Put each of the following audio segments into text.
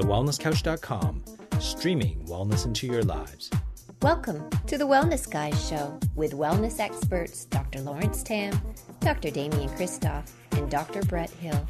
thewellnesscouch.com, streaming wellness into your lives. Welcome to the Wellness Guys Show with wellness experts Dr. Lawrence Tam, Dr. Damian Kristof, and Dr. Brett Hill.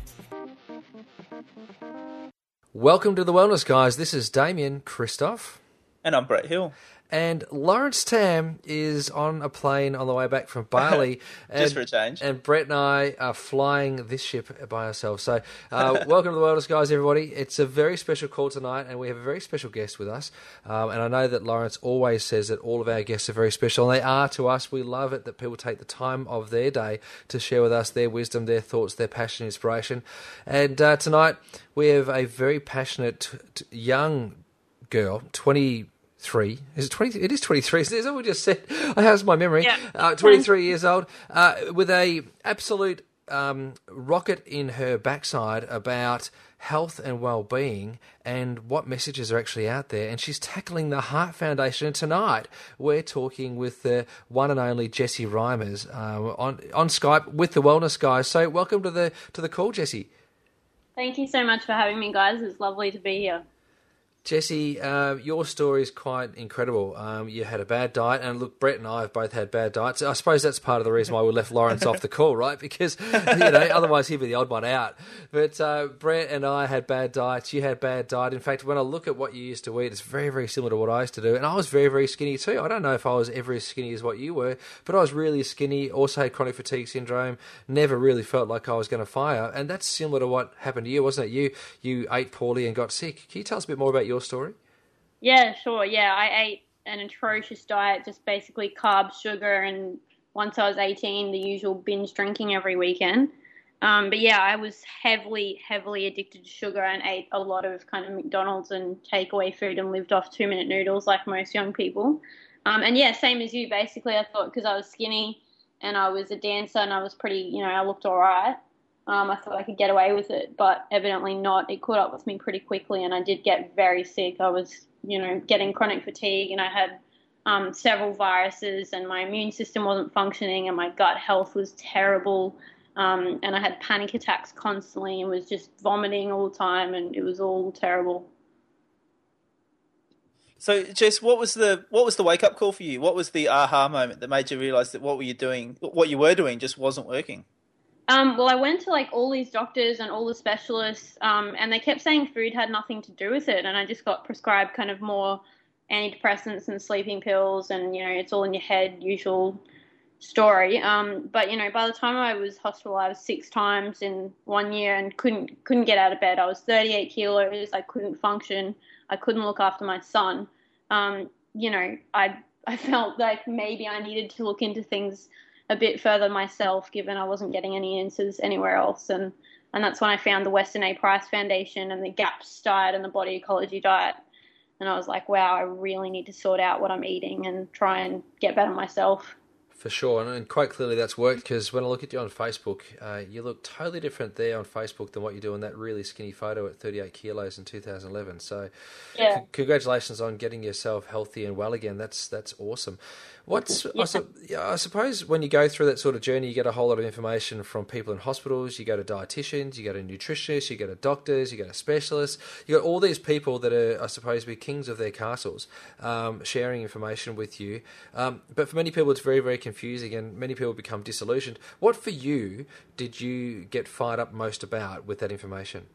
Welcome to the Wellness Guys. This is Damian Kristof. And I'm Brett Hill. And Lawrence Tam is on a plane on the way back from Bali. Just and, for a change. And Brett and I are flying this ship by ourselves. So, uh, welcome to the Wellness Guys, everybody. It's a very special call tonight, and we have a very special guest with us. Um, and I know that Lawrence always says that all of our guests are very special, and they are to us. We love it that people take the time of their day to share with us their wisdom, their thoughts, their passion, inspiration. And uh, tonight, we have a very passionate t- young girl, 20 three. Is it twenty? It is twenty three. Is that what we just said? How's my memory? Yeah. Uh, twenty three years old, uh, with a absolute um, rocket in her backside about health and well being and what messages are actually out there. And she's tackling the Heart Foundation. And tonight we're talking with the one and only Jessie Reimers uh, on on Skype with the Wellness Guys. So welcome to the to the call, Jessie. Thank you so much for having me, guys. It's lovely to be here. Jesse, uh, your story is quite incredible. Um, you had a bad diet, and look, Brett and I have both had bad diets. I suppose that's part of the reason why we left Lawrence off the call, right? Because you know, otherwise he'd be the odd one out. But uh, Brett and I had bad diets. You had bad diet. In fact, when I look at what you used to eat, it's very, very similar to what I used to do. And I was very, very skinny too. I don't know if I was ever as skinny as what you were, but I was really skinny. Also had chronic fatigue syndrome. Never really felt like I was going to fire. And that's similar to what happened to you, wasn't it? You you ate poorly and got sick. Can you tell us a bit more about your story? Yeah, sure. Yeah, I ate an atrocious diet, just basically carbs, sugar, and once I was 18, the usual binge drinking every weekend. Um, but yeah, I was heavily, heavily addicted to sugar and ate a lot of kind of McDonald's and takeaway food and lived off two minute noodles like most young people. Um, and yeah, same as you, basically. I thought because I was skinny and I was a dancer and I was pretty, you know, I looked all right. Um, I thought I could get away with it, but evidently not. It caught up with me pretty quickly, and I did get very sick. I was, you know, getting chronic fatigue, and I had um, several viruses, and my immune system wasn't functioning, and my gut health was terrible. Um, and I had panic attacks constantly, and was just vomiting all the time, and it was all terrible. So, Jess, what was the what was the wake up call for you? What was the aha moment that made you realise that what were you doing, what you were doing, just wasn't working? Um, well, I went to like all these doctors and all the specialists, um, and they kept saying food had nothing to do with it, and I just got prescribed kind of more antidepressants and sleeping pills, and you know it's all in your head, usual story. Um, but you know, by the time I was hospitalized six times in one year and couldn't couldn't get out of bed, I was 38 kilos. I couldn't function. I couldn't look after my son. Um, you know, I I felt like maybe I needed to look into things a bit further myself, given I wasn't getting any answers anywhere else. And, and that's when I found the Weston A. Price Foundation and the GAPS diet and the body ecology diet. And I was like, wow, I really need to sort out what I'm eating and try and get better myself. For sure, and quite clearly that's worked because when I look at you on Facebook, uh, you look totally different there on Facebook than what you do in that really skinny photo at 38 kilos in 2011. So, yeah. c- congratulations on getting yourself healthy and well again. That's that's awesome. What's Yeah. I, su- yeah, I suppose when you go through that sort of journey, you get a whole lot of information from people in hospitals. You go to dietitians, you go to nutritionists, you go to doctors, you go to specialists. You got all these people that are, I suppose, be kings of their castles, um, sharing information with you. Um, but for many people, it's very, very confusing, and many people become disillusioned. What for you did you get fired up most about with that information?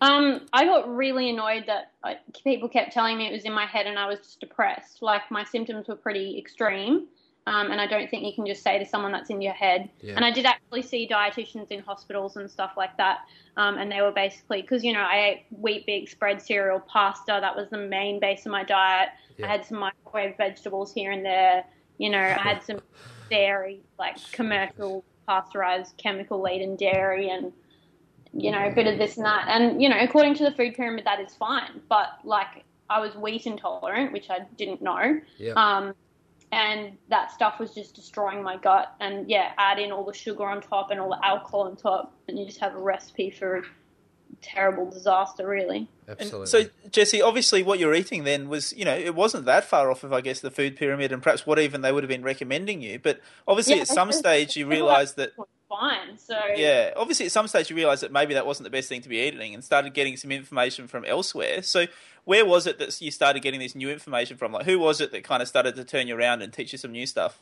Um, I got really annoyed that uh, people kept telling me it was in my head and I was just depressed. Like my symptoms were pretty extreme. Um, and I don't think you can just say to someone that's in your head. Yeah. And I did actually see dietitians in hospitals and stuff like that. Um, and they were basically, because, you know, I ate Weet-Bix, bread, cereal, pasta. That was the main base of my diet. Yeah. I had some microwave vegetables here and there. You know, I had some dairy, like commercial, pasteurized, chemical laden dairy and, you know, a bit of this and that. And, you know, according to the food pyramid, that is fine. But, like, I was wheat intolerant, which I didn't know. Yeah. Um, and that stuff was just destroying my gut. And yeah, add in all the sugar on top and all the alcohol on top, and you just have a recipe for terrible disaster, really. Absolutely. And so, Jesse, obviously, what you're eating then was, you know, it wasn't that far off of, I guess, the food pyramid and perhaps what even they would have been recommending you. But obviously, Yeah, at some stage, you it's all realise that fine. So Yeah, obviously at some stage you realised that maybe that wasn't the best thing to be eating and started getting some information from elsewhere. So where was it that you started getting this new information from? Like who was it that kind of started to turn you around and teach you some new stuff?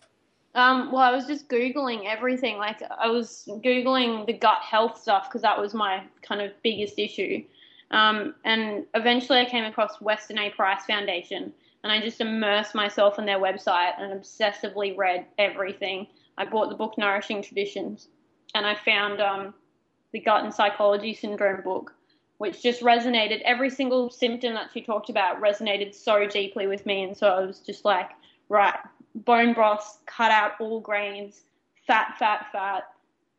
Um, well, I was just googling everything. Like I was googling the gut health stuff because that was my kind of biggest issue. Um, and eventually, I came across Weston A. Price Foundation, and I just immersed myself in their website and obsessively read everything. I bought the book Nourishing Traditions, and I found um, the Gut and Psychology Syndrome book, which just resonated. Every single symptom that she talked about resonated so deeply with me, and so I was just like, right, bone broths, cut out all grains, fat, fat, fat.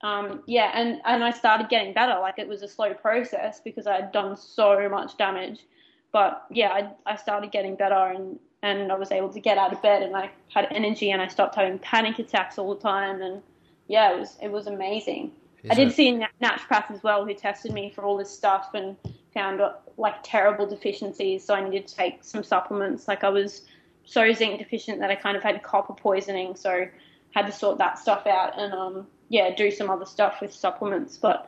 Um, yeah, and, and I started getting better. Like it was a slow process because I had done so much damage. But yeah, I, I started getting better and, and I was able to get out of bed and I had energy and I stopped having panic attacks all the time. And yeah, it was, it was amazing. Is I did see a naturopath as well who tested me for all this stuff and found uh, like terrible deficiencies. So I needed to take some supplements. Like I was so zinc deficient that I kind of had copper poisoning. So had to sort that stuff out and um, yeah, do some other stuff with supplements. But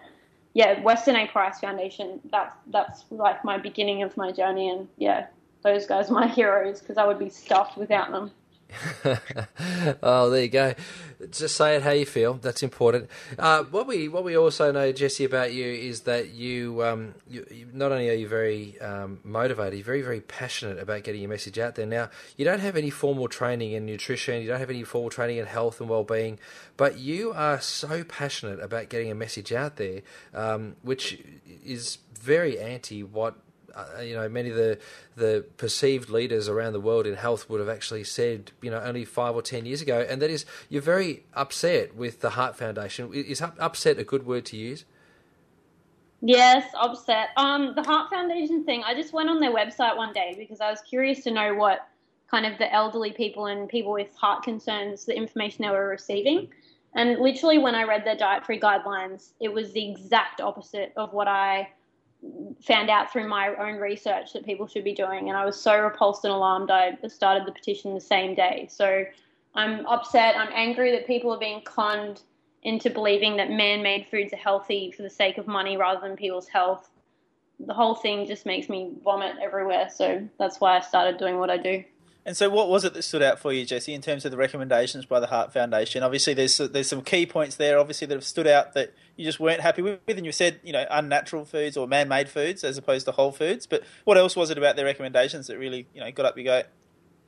yeah, Weston A Price Foundation. That's that's like my beginning of my journey. And yeah, those guys are my heroes because I would be stuffed without them. oh, there you go. Just say it how you feel. That's important. Uh, what we what we also know, Jesse, about you is that you, um, you, you not only are you very um, motivated, you're very very passionate about getting your message out there. Now, you don't have any formal training in nutrition, you don't have any formal training in health and well being, but you are so passionate about getting a message out there, um, which is very anti what uh, you know, many of the the perceived leaders around the world in health would have actually said, you know, only five or ten years ago, and that is you're very upset with the Heart Foundation. Is upset a good word to use? Yes, upset. Um, the Heart Foundation thing. I just went on their website one day because I was curious to know what kind of the elderly people and people with heart concerns, the information they were receiving. And literally, when I read their dietary guidelines, it was the exact opposite of what I found out through my own research that people should be doing. And I was so repulsed and alarmed, I started the petition the same day. So I'm upset. I'm angry that people are being conned into believing that man made foods are healthy for the sake of money rather than people's health. The whole thing just makes me vomit everywhere. So that's why I started doing what I do. And so, what was it that stood out for you, Jesse, in terms of the recommendations by the Heart Foundation? Obviously, there's there's some key points there, obviously that have stood out that you just weren't happy with, and you said you know unnatural foods or man-made foods as opposed to whole foods. But what else was it about their recommendations that really you know got up your goat?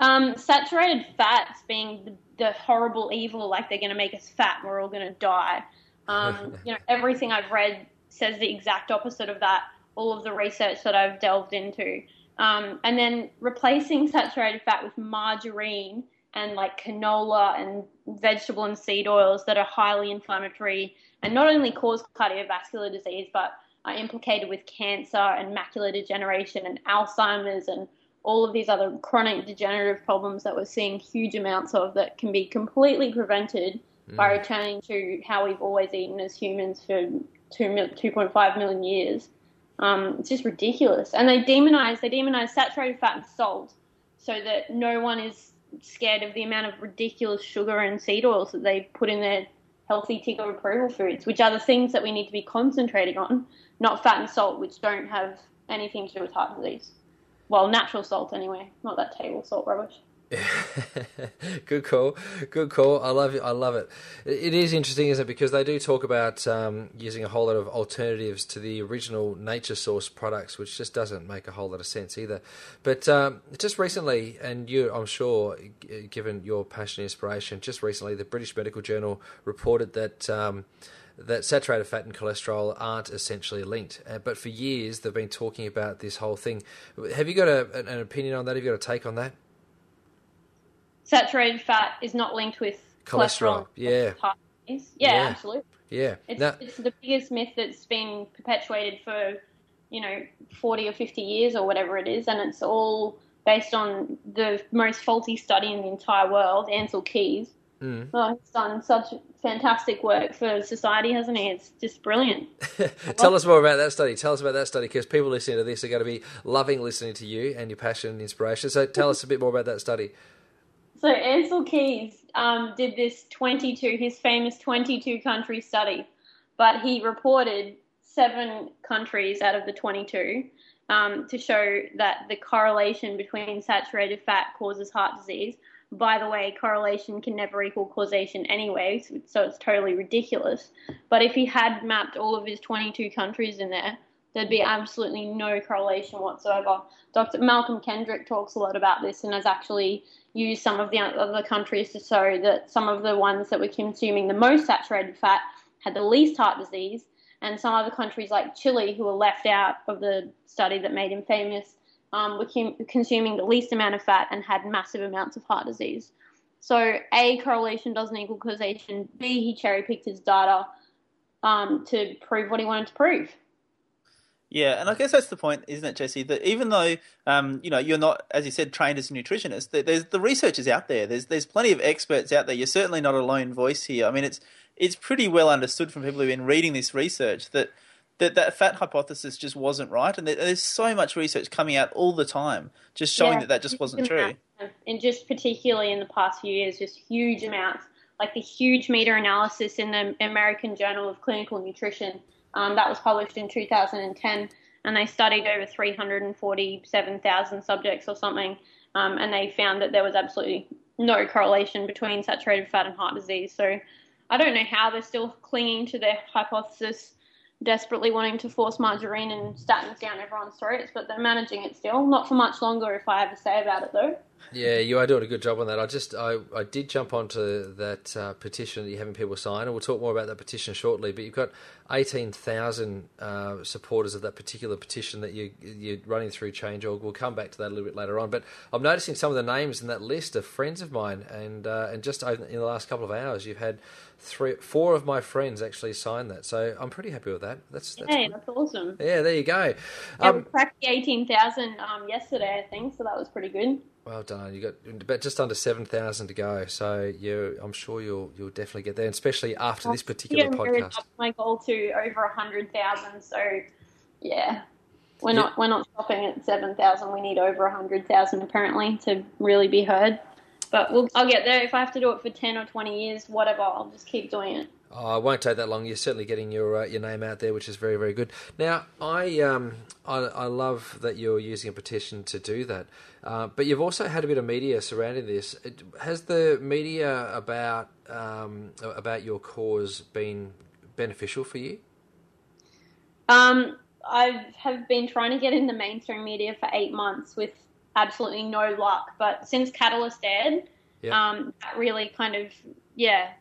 Um, saturated fats being the, the horrible evil, like they're going to make us fat and we're all going to die. Um, you know, everything I've read says the exact opposite of that. All of the research that I've delved into, um, and then replacing saturated fat with margarine and like canola and vegetable and seed oils that are highly inflammatory and not only cause cardiovascular disease but are implicated with cancer and macular degeneration and Alzheimer's and all of these other chronic degenerative problems that we're seeing huge amounts of that can be completely prevented by returning to how we've always eaten as humans for two 2.5 million years. Um, it's just ridiculous. And they demonize they demonize saturated fat and salt so that no one is scared of the amount of ridiculous sugar and seed oils that they put in their healthy tick of approval foods, which are the things that we need to be concentrating on, not fat and salt, which don't have anything to do with heart disease. Well, natural salt anyway, not that table salt rubbish. good call, good call. I love it. I love it. It is interesting, isn't it? Because they do talk about um, using a whole lot of alternatives to the original nature source products, which just doesn't make a whole lot of sense either. But um, just recently, and you, I'm sure, given your passion and inspiration, just recently, the British Medical Journal reported that. Um, that saturated fat and cholesterol aren't essentially linked. Uh, but for years, they've been talking about this whole thing. Have you got a, an opinion on that? Have you got a take on that? Saturated fat is not linked with Cholesterol, cholesterol. yeah. Yeah, Yeah. absolutely. Yeah. It's, it's the biggest myth that's been perpetuated for, you know, 40 or 50 years or whatever it is. And it's all based on the most faulty study in the entire world, Ansel Keys. Mm. Oh, he's done such fantastic work for society, hasn't he? It's just brilliant. Tell us more about that study. Tell us about that study because people listening to this are going to be loving listening to you and your passion and inspiration. So tell us a bit more about that study. So Ansel Keys um, did this 22, his famous 22 country study, but he reported seven countries out of the 22 um, to show that the correlation between saturated fat causes heart disease. By the way, correlation can never equal causation anyway, so, it's totally ridiculous. But if he had mapped all of his 22 countries in there, there'd be absolutely no correlation whatsoever. Dr. Malcolm Kendrick talks a lot about this and has actually used some of the other countries to show that some of the ones that were consuming the most saturated fat had the least heart disease, and some other countries like Chile, who were left out of the study that made him famous, um, were consuming the least amount of fat and had massive amounts of heart disease. So, A, correlation doesn't equal causation. B, he cherry picked his data um, to prove what he wanted to prove. Yeah, and I guess that's the point, isn't it, Jesse? That even though um, you know you're not, as you said, trained as a nutritionist, there's the research is out there. There's there's plenty of experts out there. You're certainly not a lone voice here. I mean, it's it's pretty well understood from people who've been reading this research that that that fat hypothesis just wasn't right, and there's so much research coming out all the time, just showing yeah, that that just wasn't true. And just particularly in the past few years, just huge amounts, like the huge meta analysis in the American Journal of Clinical Nutrition um, that was published in 2010, and they studied over 347,000 subjects or something, um, and they found that there was absolutely no correlation between saturated fat and heart disease. So I don't know how they're still clinging to their hypothesis, desperately wanting to force margarine and statins down everyone's throats, but they're managing it still. Not for much longer, if I have to say about it, though. Yeah, you are doing a good job on that. I just I, I did jump onto that uh, petition that you're having people sign, and we'll talk more about that petition shortly. But you've got eighteen thousand uh, supporters of that particular petition that you you're running through Change.org. We'll come back to that a little bit later on. But I'm noticing some of the names in that list are friends of mine, and uh, and just in the last couple of hours, you've had three, four of my friends actually signed that. So I'm pretty happy with that. That's, that's yeah, that's awesome. Yeah, there you go. Um, yeah, we cracked the eighteen thousand um, yesterday, I think, so that was pretty good. Well done. You got about just under seven thousand to go, so you I'm sure you'll you'll definitely get there, especially after this particular podcast. My goal to over a hundred thousand. So yeah, we're not we're not stopping at seven thousand. We need over a hundred thousand apparently to really be heard. But we'll, I'll get there. If I have to do it for ten or twenty years, whatever, I'll just keep doing it. Oh, it won't take that long. You're certainly getting your uh, your name out there, which is very very good. Now, I um I, I love that you're using a petition to do that, uh, but you've also had a bit of media surrounding this. Has the media about um, about your cause been beneficial for you? Um, I have been trying to get in the mainstream media for eight months with absolutely no luck. But since Catalyst aired, yep. um, that really kind of yeah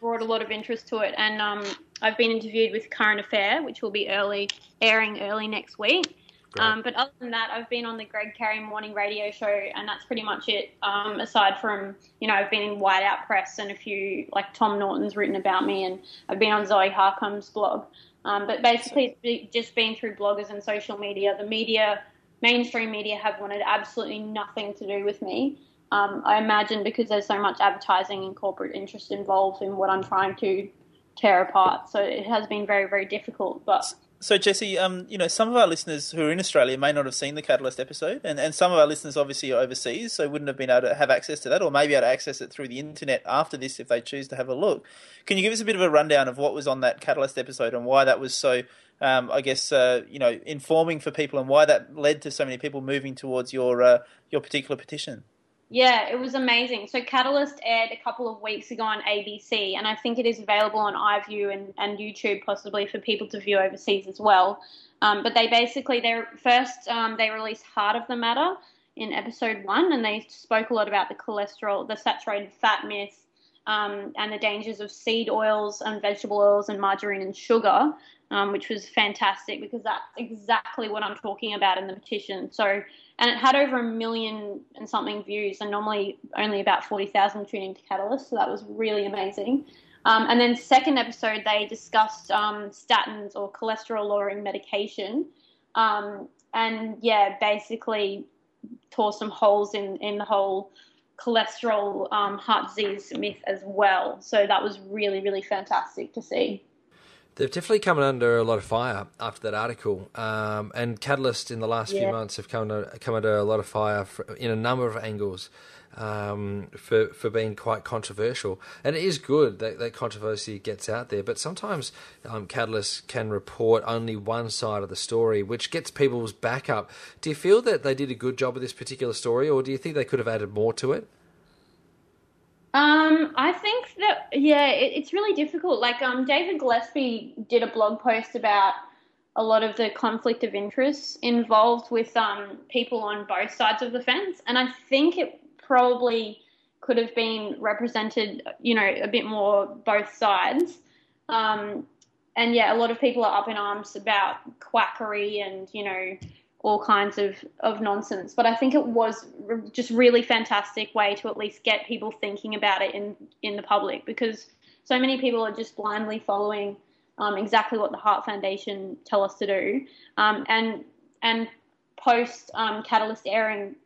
brought a lot of interest to it. And um, I've been interviewed with Current Affair, which will be early airing early next week. Um, but other than that, I've been on the Greg Cary morning radio show, and that's pretty much it. Um, aside from, you know, I've been in Whiteout Press, and a few like Tom Naughton's written about me, and I've been on Zoe Harcombe's blog. Um, but basically, it's just been through bloggers and social media. The media, mainstream media, have wanted absolutely nothing to do with me. Um, I imagine because there's so much advertising and corporate interest involved in what I'm trying to tear apart. So it has been very, very difficult. But so Jesse, um, you know, some of our listeners who are in Australia may not have seen the Catalyst episode, and, and some of our listeners obviously are overseas, so wouldn't have been able to have access to that, or maybe able to access it through the internet after this if they choose to have a look. Can you give us a bit of a rundown of what was on that Catalyst episode and why that was so, um, I guess, uh, you know, informing for people, and why that led to so many people moving towards your uh, your particular petition? Yeah, it was amazing. So Catalyst aired a couple of weeks ago on ABC, and I think it is available on iView and, and YouTube possibly for people to view overseas as well. Um, but they basically, they first um, they released Heart of the Matter in episode one, and they spoke a lot about the cholesterol, the saturated fat myth, um, and the dangers of seed oils and vegetable oils and margarine and sugar, um, which was fantastic because that's exactly what I'm talking about in the petition. So and it had over a million and something views, and normally only about forty thousand tune into Catalyst, so that was really amazing. Um, and then second episode, they discussed um, statins or cholesterol lowering medication, um, and yeah, basically tore some holes in in the whole cholesterol um, heart disease myth as well. So that was really really fantastic to see. They've definitely come under a lot of fire after that article, um, and Catalyst in the last Yeah. few months have come under, come under a lot of fire for, in a number of angles um, for for being quite controversial. And it is good that, that controversy gets out there, but sometimes um, Catalyst can report only one side of the story, which gets people's back up. Do you feel that they did a good job with this particular story, or do you think they could have added more to it? Um, I think that yeah, it, it's really difficult. Like um, David Gillespie did a blog post about a lot of the conflict of interest involved with um, people on both sides of the fence, and I think it probably could have been represented, you know, a bit more both sides. Um, and yeah, a lot of people are up in arms about quackery and you know all kinds of, of nonsense. But I think it was r- just really fantastic way to at least get people thinking about it in in the public because so many people are just blindly following um, exactly what the Heart Foundation tell us to do. Um, and and post um, Catalyst airing,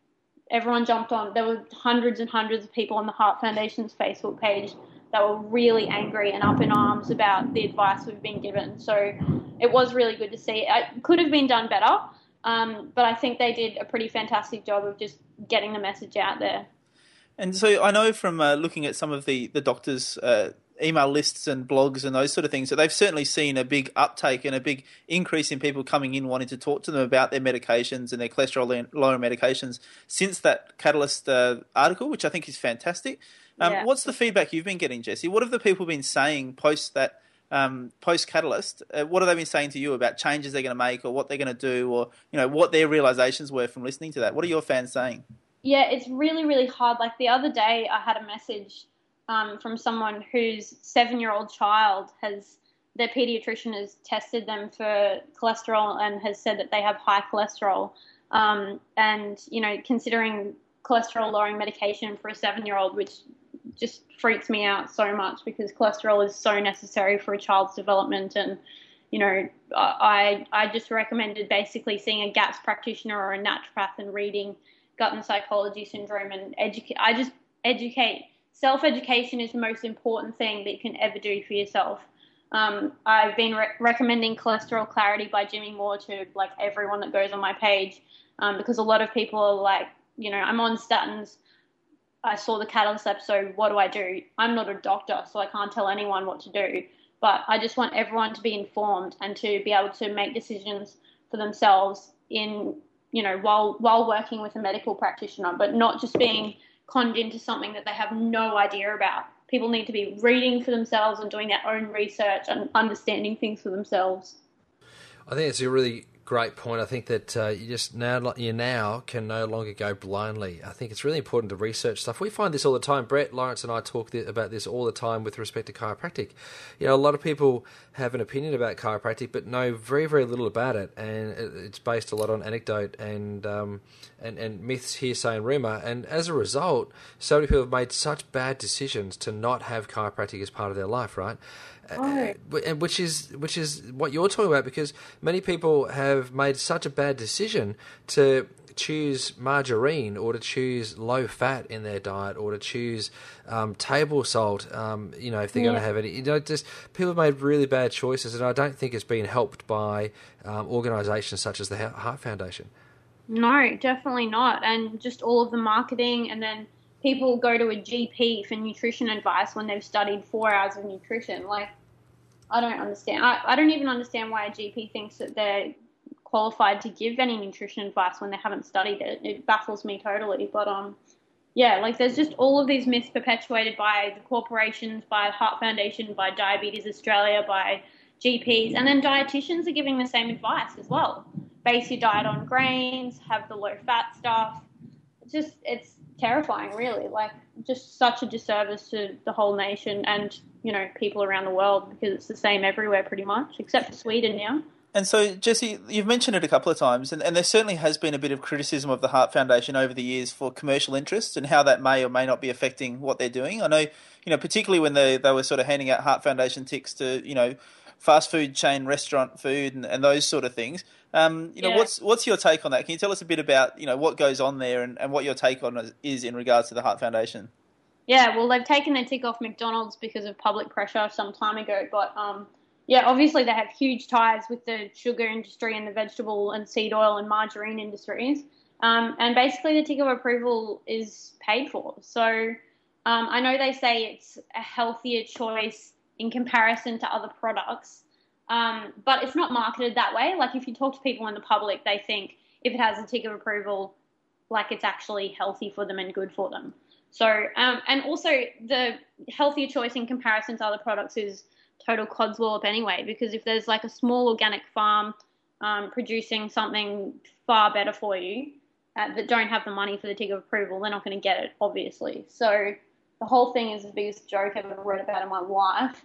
everyone jumped on. There were hundreds and hundreds of people on the Heart Foundation's Facebook page that were really angry and up in arms about the advice we've been given. So it was really good to see. It could have been done better. Um, but I think they did a pretty fantastic job of just getting the message out there. And so I know from uh, looking at some of the the doctors' uh, email lists and blogs and those sort of things that they've certainly seen a big uptake and a big increase in people coming in wanting to talk to them about their medications and their cholesterol lowering medications since that Catalyst uh, article, which I think is fantastic. Um, Yeah. What's the feedback you've been getting, Jesse? What have the people been saying post that? Um, post Catalyst, uh, what have they been saying to you about changes they're going to make, or what they're going to do, or you know what their realizations were from listening to that? What are your fans saying? Yeah, it's really, really hard. Like the other day, I had a message um, from someone whose seven year old child has, their pediatrician has tested them for cholesterol and has said that they have high cholesterol. Um, and, you know, considering cholesterol lowering medication for a seven year old, which just freaks me out so much because cholesterol is so necessary for a child's development and you know, I I just recommended basically seeing a GAPS practitioner or a naturopath and reading gut and psychology syndrome and educate. I just educate. Self education is the most important thing that you can ever do for yourself. Um, I've been re- recommending Cholesterol Clarity by Jimmy Moore to like everyone that goes on my page um, because a lot of people are like, you know, I'm on statins. I saw the Catalyst episode. What do I do? I'm not a doctor, so I can't tell anyone what to do. But I just want everyone to be informed and to be able to make decisions for themselves in, you know, while while working with a medical practitioner, but not just being conned into something that they have no idea about. People need to be reading for themselves and doing their own research and understanding things for themselves. I think it's a really great point. I think that uh, you just now you now can no longer go blindly. I think it's really important to research stuff. We find this all the time. Brett Lawrence and I talk th- about this all the time with respect to chiropractic. You know, a lot of people have an opinion about chiropractic, but know very very little about it, and it's based a lot on anecdote and um, and and myths, hearsay, and rumor. And as a result, so many people have made such bad decisions to not have chiropractic as part of their life. Right. Uh, and which is which is what you're talking about because many people have made such a bad decision to choose margarine or to choose low fat in their diet or to choose um, table salt um, you know if they're going to have any you know just people have made really bad choices and I don't think it's been helped by um, organisations such as the Heart Foundation No, definitely not. And just all of the marketing, and then people go to a GP for nutrition advice when they've studied four hours of nutrition. Like, I don't understand. I, I don't even understand why a GP thinks that they're qualified to give any nutrition advice when they haven't studied it. It baffles me totally. But um, yeah, like there's just all of these myths perpetuated by the corporations, by Heart Foundation, by Diabetes Australia, by GPs, and then dietitians are giving the same advice as well. Base your diet on grains, have the low fat stuff. It's just it's terrifying, really. Like just such a disservice to the whole nation and you know people around the world because it's the same everywhere pretty much, except for Sweden now. And so, Jesse, you've mentioned it a couple of times, and, and there certainly has been a bit of criticism of the Heart Foundation over the years for commercial interests and how that may or may not be affecting what they're doing. I know, you know, particularly when they, they were sort of handing out Heart Foundation ticks to, you know, fast food chain restaurant food and, and those sort of things. Um, you know, Yeah. what's what's your take on that? Can you tell us a bit about, you know, what goes on there and, and what your take on it is in regards to the Heart Foundation? Yeah, well, they've taken their tick off McDonald's because of public pressure some time ago. But um, yeah, obviously they have huge ties with the sugar industry and the vegetable and seed oil and margarine industries. Um, and basically, the tick of approval is paid for. So um, I know they say it's a healthier choice in comparison to other products, um, but it's not marketed that way. Like if you talk to people in the public, they think if it has a tick of approval, like it's actually healthy for them and good for them. So, um, and also the healthier choice in comparison to other products is total codswallop anyway, because if there's like a small organic farm um, producing something far better for you uh, that don't have the money for the tick of approval, they're not going to get it, obviously. So the whole thing is the biggest joke I've ever read about in my life,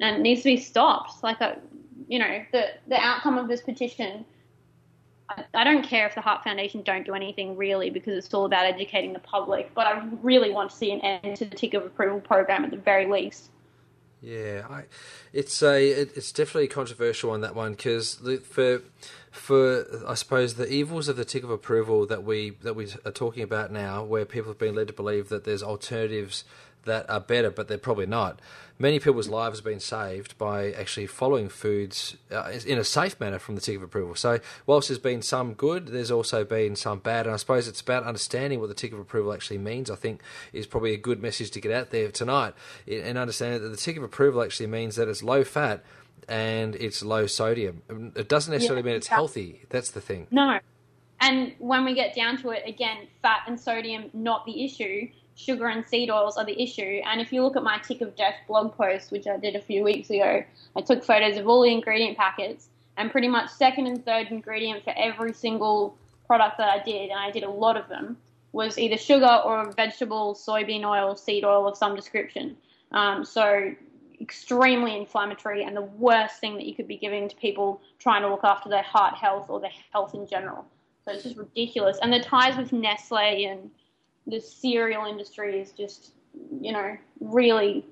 and it needs to be stopped. Like, a, you know, the the outcome of this petition. I, don't care if the Heart Foundation don't do anything really because it's all about educating the public, but I really want to see an end to the tick of approval program at the very least. Yeah, I, it's a it, it's definitely a controversial one that one because for for I suppose the evils of the tick of approval that we that we are talking about now, where people have been led to believe that there's alternatives that are better, but they're probably not. Many people's lives have been saved by actually following foods uh, in a safe manner from the tick of approval. So, whilst there's been some good, there's also been some bad. And I suppose it's about understanding what the tick of approval actually means. I think is probably a good message to get out there tonight, and understand that the tick of approval actually means that it's low fat and it's low sodium. It doesn't necessarily yeah, mean it's healthy. That's the thing. No. And when we get down to it, again, fat and sodium not the issue sugar and seed oils are the issue. And if you look at my tick of death blog post, which I did a few weeks ago, I took photos of all the ingredient packets and pretty much second and third ingredient for every single product that I did, and I did a lot of them, was either sugar or vegetable, soybean oil, seed oil of some description. Um, so extremely inflammatory and the worst thing that you could be giving to people trying to look after their heart health or their health in general. So it's just ridiculous. And the ties with Nestle and the cereal industry is just, you know, really,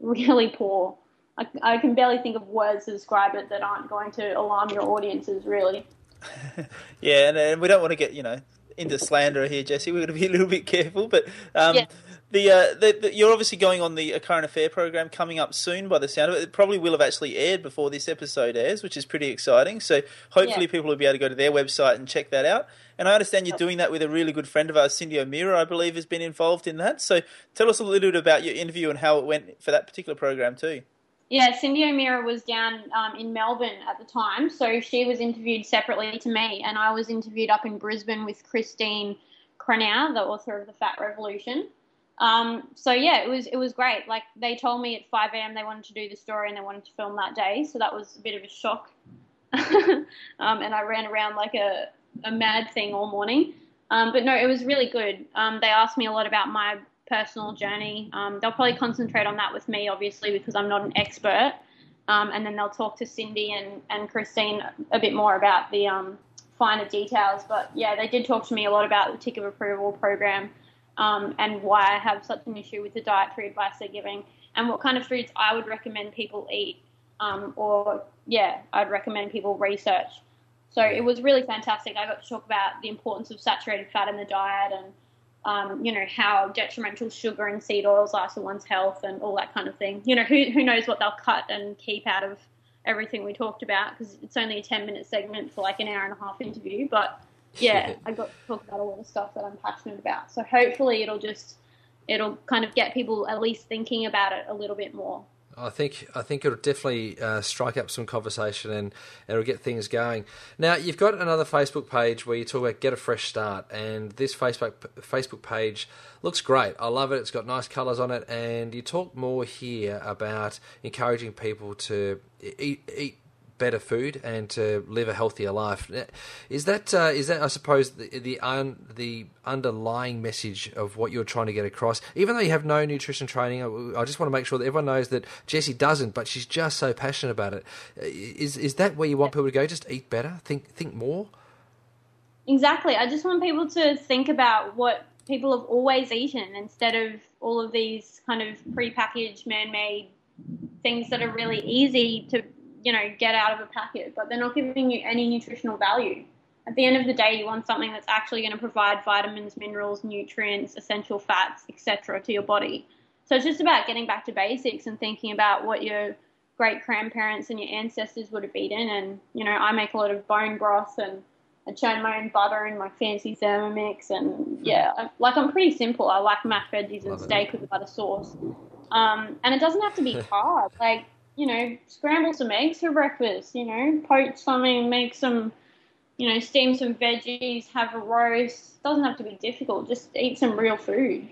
really poor. I, I can barely think of words to describe it that aren't going to alarm your audiences, really. yeah, and, and, we don't want to get, you know, into slander here, Jesse. We're going to be a little bit careful, but um, yeah. the, uh, the, the, you're obviously going on the current affair program coming up soon. By the sound of it, it probably will have actually aired before this episode airs, which is pretty exciting. So hopefully, yeah. people will be able to go to their website and check that out. And I understand you're doing that with a really good friend of ours, Cyndi O'Meara, I believe, has been involved in that. So tell us a little bit about your interview and how it went for that particular program too. Yeah, Cyndi O'Meara was down um, in Melbourne at the time, so she was interviewed separately to me, and I was interviewed up in Brisbane with Christine Cronau, the author of the Fat Revolution. Um, so yeah, it was it was great. Like they told me at 5 a.m. they wanted to do the story and they wanted to film that day, so that was a bit of a shock. um, and I ran around like a a mad thing all morning. Um, but no, it was really good. Um, they asked me a lot about my personal journey. Um, they'll probably concentrate on that with me, obviously, because I'm not an expert. Um, and then they'll talk to Cyndi and, and Christine a bit more about the um, finer details. But yeah, they did talk to me a lot about the tick of approval program um, and why I have such an issue with the dietary advice they're giving and what kind of foods I would recommend people eat. or yeah, I'd recommend people research so it was really fantastic. I got to talk about the importance of saturated fat in the diet and, um, you know, how detrimental sugar and seed oils are to one's health and all that kind of thing. You know, who, who knows what they'll cut and keep out of everything we talked about because it's only a 10 minute segment for like an hour and a half interview. But yeah, I got to talk about a lot of stuff that I'm passionate about. So hopefully it'll just, it'll kind of get people at least thinking about it a little bit more. I think I think it'll definitely uh, strike up some conversation and it'll get things going. Now you've got another Facebook page where you talk about get a fresh start, and this Facebook Facebook page looks great. I love it. It's got nice colours on it, and you talk more here about encouraging people to eat eat better food and to live a healthier life. Is that uh, is that I suppose the the, un, the underlying message of what you're trying to get across? Even though you have no nutrition training, I, I just want to make sure that everyone knows that Jessie doesn't, but she's just so passionate about it. Is is that where you want people to go? Just eat better, think think more. Exactly. I just want people to think about what people have always eaten instead of all of these kind of prepackaged, man-made things that are really easy to you know, get out of a packet, but they're not giving you any nutritional value. At the end of the day, you want something that's actually going to provide vitamins, minerals, nutrients, essential fats, etc. to your body. So it's just about getting back to basics and thinking about what you're great grandparents and your ancestors would have eaten. And you know, I make a lot of bone broth and I churn my own butter in my fancy Thermomix. And yeah, I, like I'm pretty simple. I like mashed veggies and Love it. steak with butter sauce. Um, and it doesn't have to be hard. Like you know, scramble some eggs for breakfast. You know, poach something, make some you know, steam some veggies, have a roast. Doesn't have to be difficult. Just eat some real food.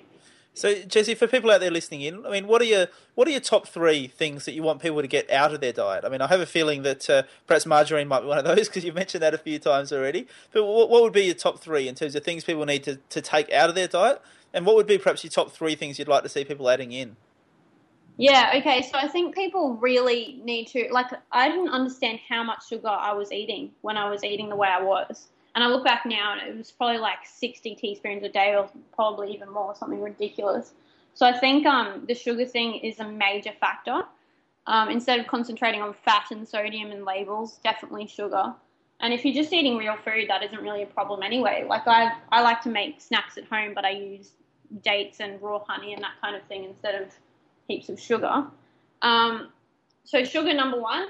So, Jesse, for people out there listening in, I mean, what are your what are your top three things that you want people to get out of their diet? I mean, I have a feeling that uh, perhaps margarine might be one of those because you've mentioned that a few times already. But what, what would be your top three in terms of things people need to, to take out of their diet? And what would be perhaps your top three things you'd like to see people adding in? Yeah, okay. So I think people really need to like I didn't understand how much sugar I was eating when I was eating the way I was. And I look back now and it was probably like 60 teaspoons a day or probably even more, something ridiculous. So I think um, the sugar thing is a major factor. Um, instead of concentrating on fat and sodium and labels, definitely sugar. And if you're just eating real food, that isn't really a problem anyway. Like I, I like to make snacks at home, but I use dates and raw honey and that kind of thing instead of heaps of sugar. Um, so sugar number one,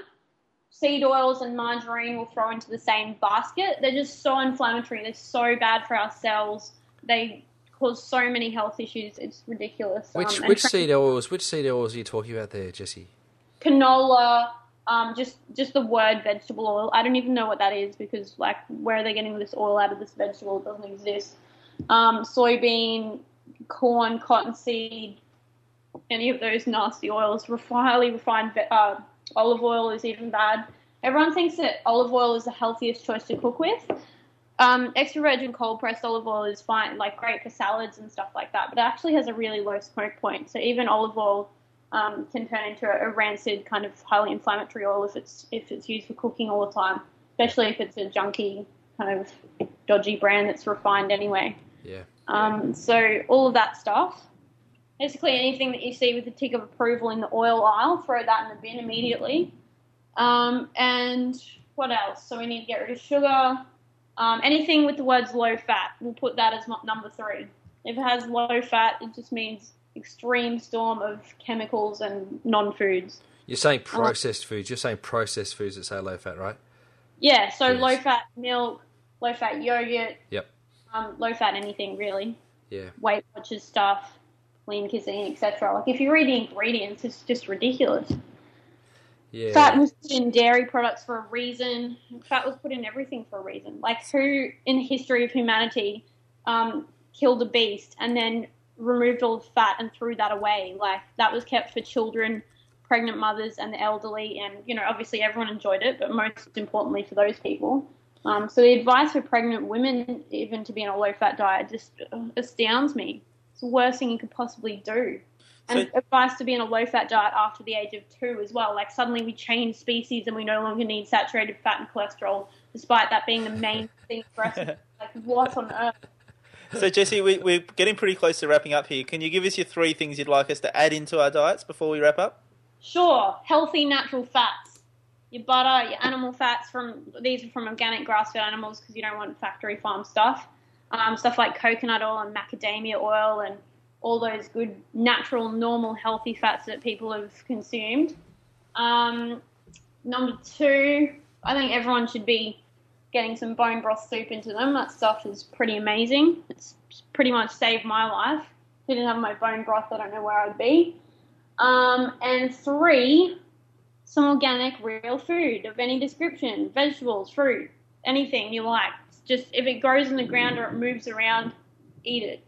seed oils and margarine will throw into the same basket. They're just so inflammatory. They're so bad for our cells. They cause so many health issues. It's ridiculous. Which Um, which tra- seed oils? Which seed oils are you talking about there, Jesse? canola, um, just just the word vegetable oil. I don't even know what that is because like where are they getting this oil out of this vegetable? It doesn't exist. Um, soybean, corn, cottonseed, any of those nasty oils. Highly refined uh, olive oil is even bad. Everyone thinks that olive oil is the healthiest choice to cook with. Um, extra virgin cold pressed olive oil is fine, like great for salads and stuff like that, but it actually has a really low smoke point. So even olive oil um, can turn into a, a rancid kind of highly inflammatory oil if it's if it's used for cooking all the time, especially if it's a junky kind of dodgy brand that's refined anyway. Yeah. Um, so all of that stuff. Basically, anything that you see with a tick of approval in the oil aisle, throw that in the bin immediately. Um, and what else? So we need to get rid of sugar. Um, anything with the words low fat, we'll put that as number three. If it has low fat, it just means extreme storm of chemicals and non-foods. You're saying processed foods. You're saying processed foods that say low fat, right? Yeah, so Yes. low fat milk, low fat yogurt, Yep. um, low fat anything really. Yeah. Weight Watchers stuff, lean cuisine, etc. Like if you read the ingredients, it's just ridiculous. Yeah. Fat was put in dairy products for a reason. Fat was put in everything for a reason. Like who in the history of humanity um, killed a beast and then removed all the fat and threw that away? Like that was kept for children, pregnant mothers, and the elderly. And you know, obviously everyone enjoyed it, but most importantly for those people. Um, so the advice for pregnant women, even to be on a low-fat diet, just astounds me. It's the worst thing you could possibly do. And So- advice to be on a low-fat diet after the age of two as well. Like suddenly we change species and we no longer need saturated fat and cholesterol, despite that being the main thing for us. Like what on earth? So, Jesse, we, we're getting pretty close to wrapping up here. Can you give us your three things you'd like us to add into our diets before we wrap up? Sure, healthy natural fats. Your butter, your animal fats from these are from organic grass-fed animals because you don't want factory farm stuff. Um, stuff like coconut oil and macadamia oil and all those good natural, normal, healthy fats that people have consumed. Um, number two, I think everyone should be getting some bone broth soup into them. That stuff is pretty amazing. It's pretty much saved my life. If I didn't have my bone broth, I don't know where I'd be. Um, and three, some organic real food of any description vegetables, fruit, anything you like. Just if it grows in the ground or it moves around, eat it.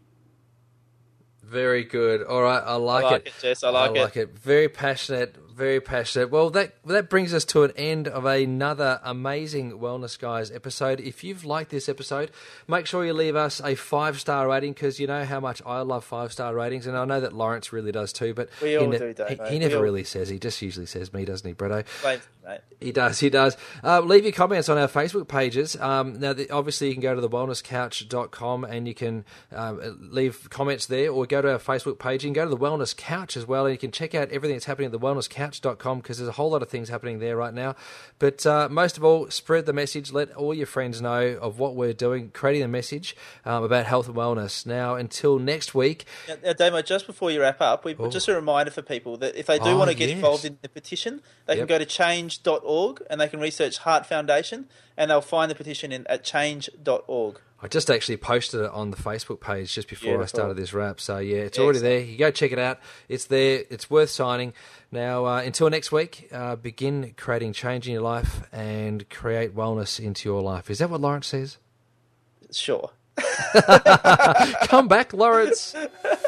Very good. All right, I like, it. I like it, Jess. I like it. Very passionate. Very passionate. Well, that that brings us to an end of another amazing Wellness Guys episode. If you've liked this episode, make sure you leave us a five star rating because you know how much I love five star ratings, and I know that Lawrence really does too. But We he, all ne- do, Dave, he, he never all- really says. He just usually says me, doesn't he, Bretto? Mate, mate. He does, he does. Uh, leave your comments on our Facebook pages. Um, now, the, obviously, you can go to thewellnesscouch.com and you can um, leave comments there, or go to our Facebook page. You can go to the Wellness Couch as well, and you can check out everything that's happening at thewellnesscouch.com because there's a whole lot of things happening there right now. But uh, most of all, spread the message. Let all your friends know of what we're doing, creating a message um, about health and wellness. Now, until next week. Now, now, Damo, just before you wrap up, we Oh. just a reminder for people that if they do Oh, want to get yes. involved in the petition, they Yep. can go to change.org and they can research Heart Foundation and they'll find the petition in at change.org. I just actually posted it on the Facebook page just before I started this wrap. So yeah, it's already there. You go check it out. It's there. It's worth signing. Now, uh, until next week, uh, begin creating change in your life and create wellness into your life. Is that what Lawrence says? Sure. Come back, Lawrence.